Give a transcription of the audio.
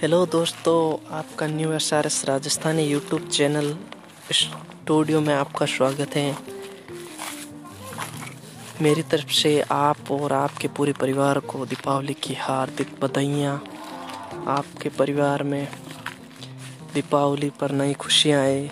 Hello दोस्तों, आपका new S R S Rajasthani YouTube channel studio में आपका स्वागत है। मेरी तरफ़ से आप और आपके पूरे परिवार को दीपावली की हार्दिक बधाइयाँ। आपके परिवार में दीपावली पर नई खुशियाँ आए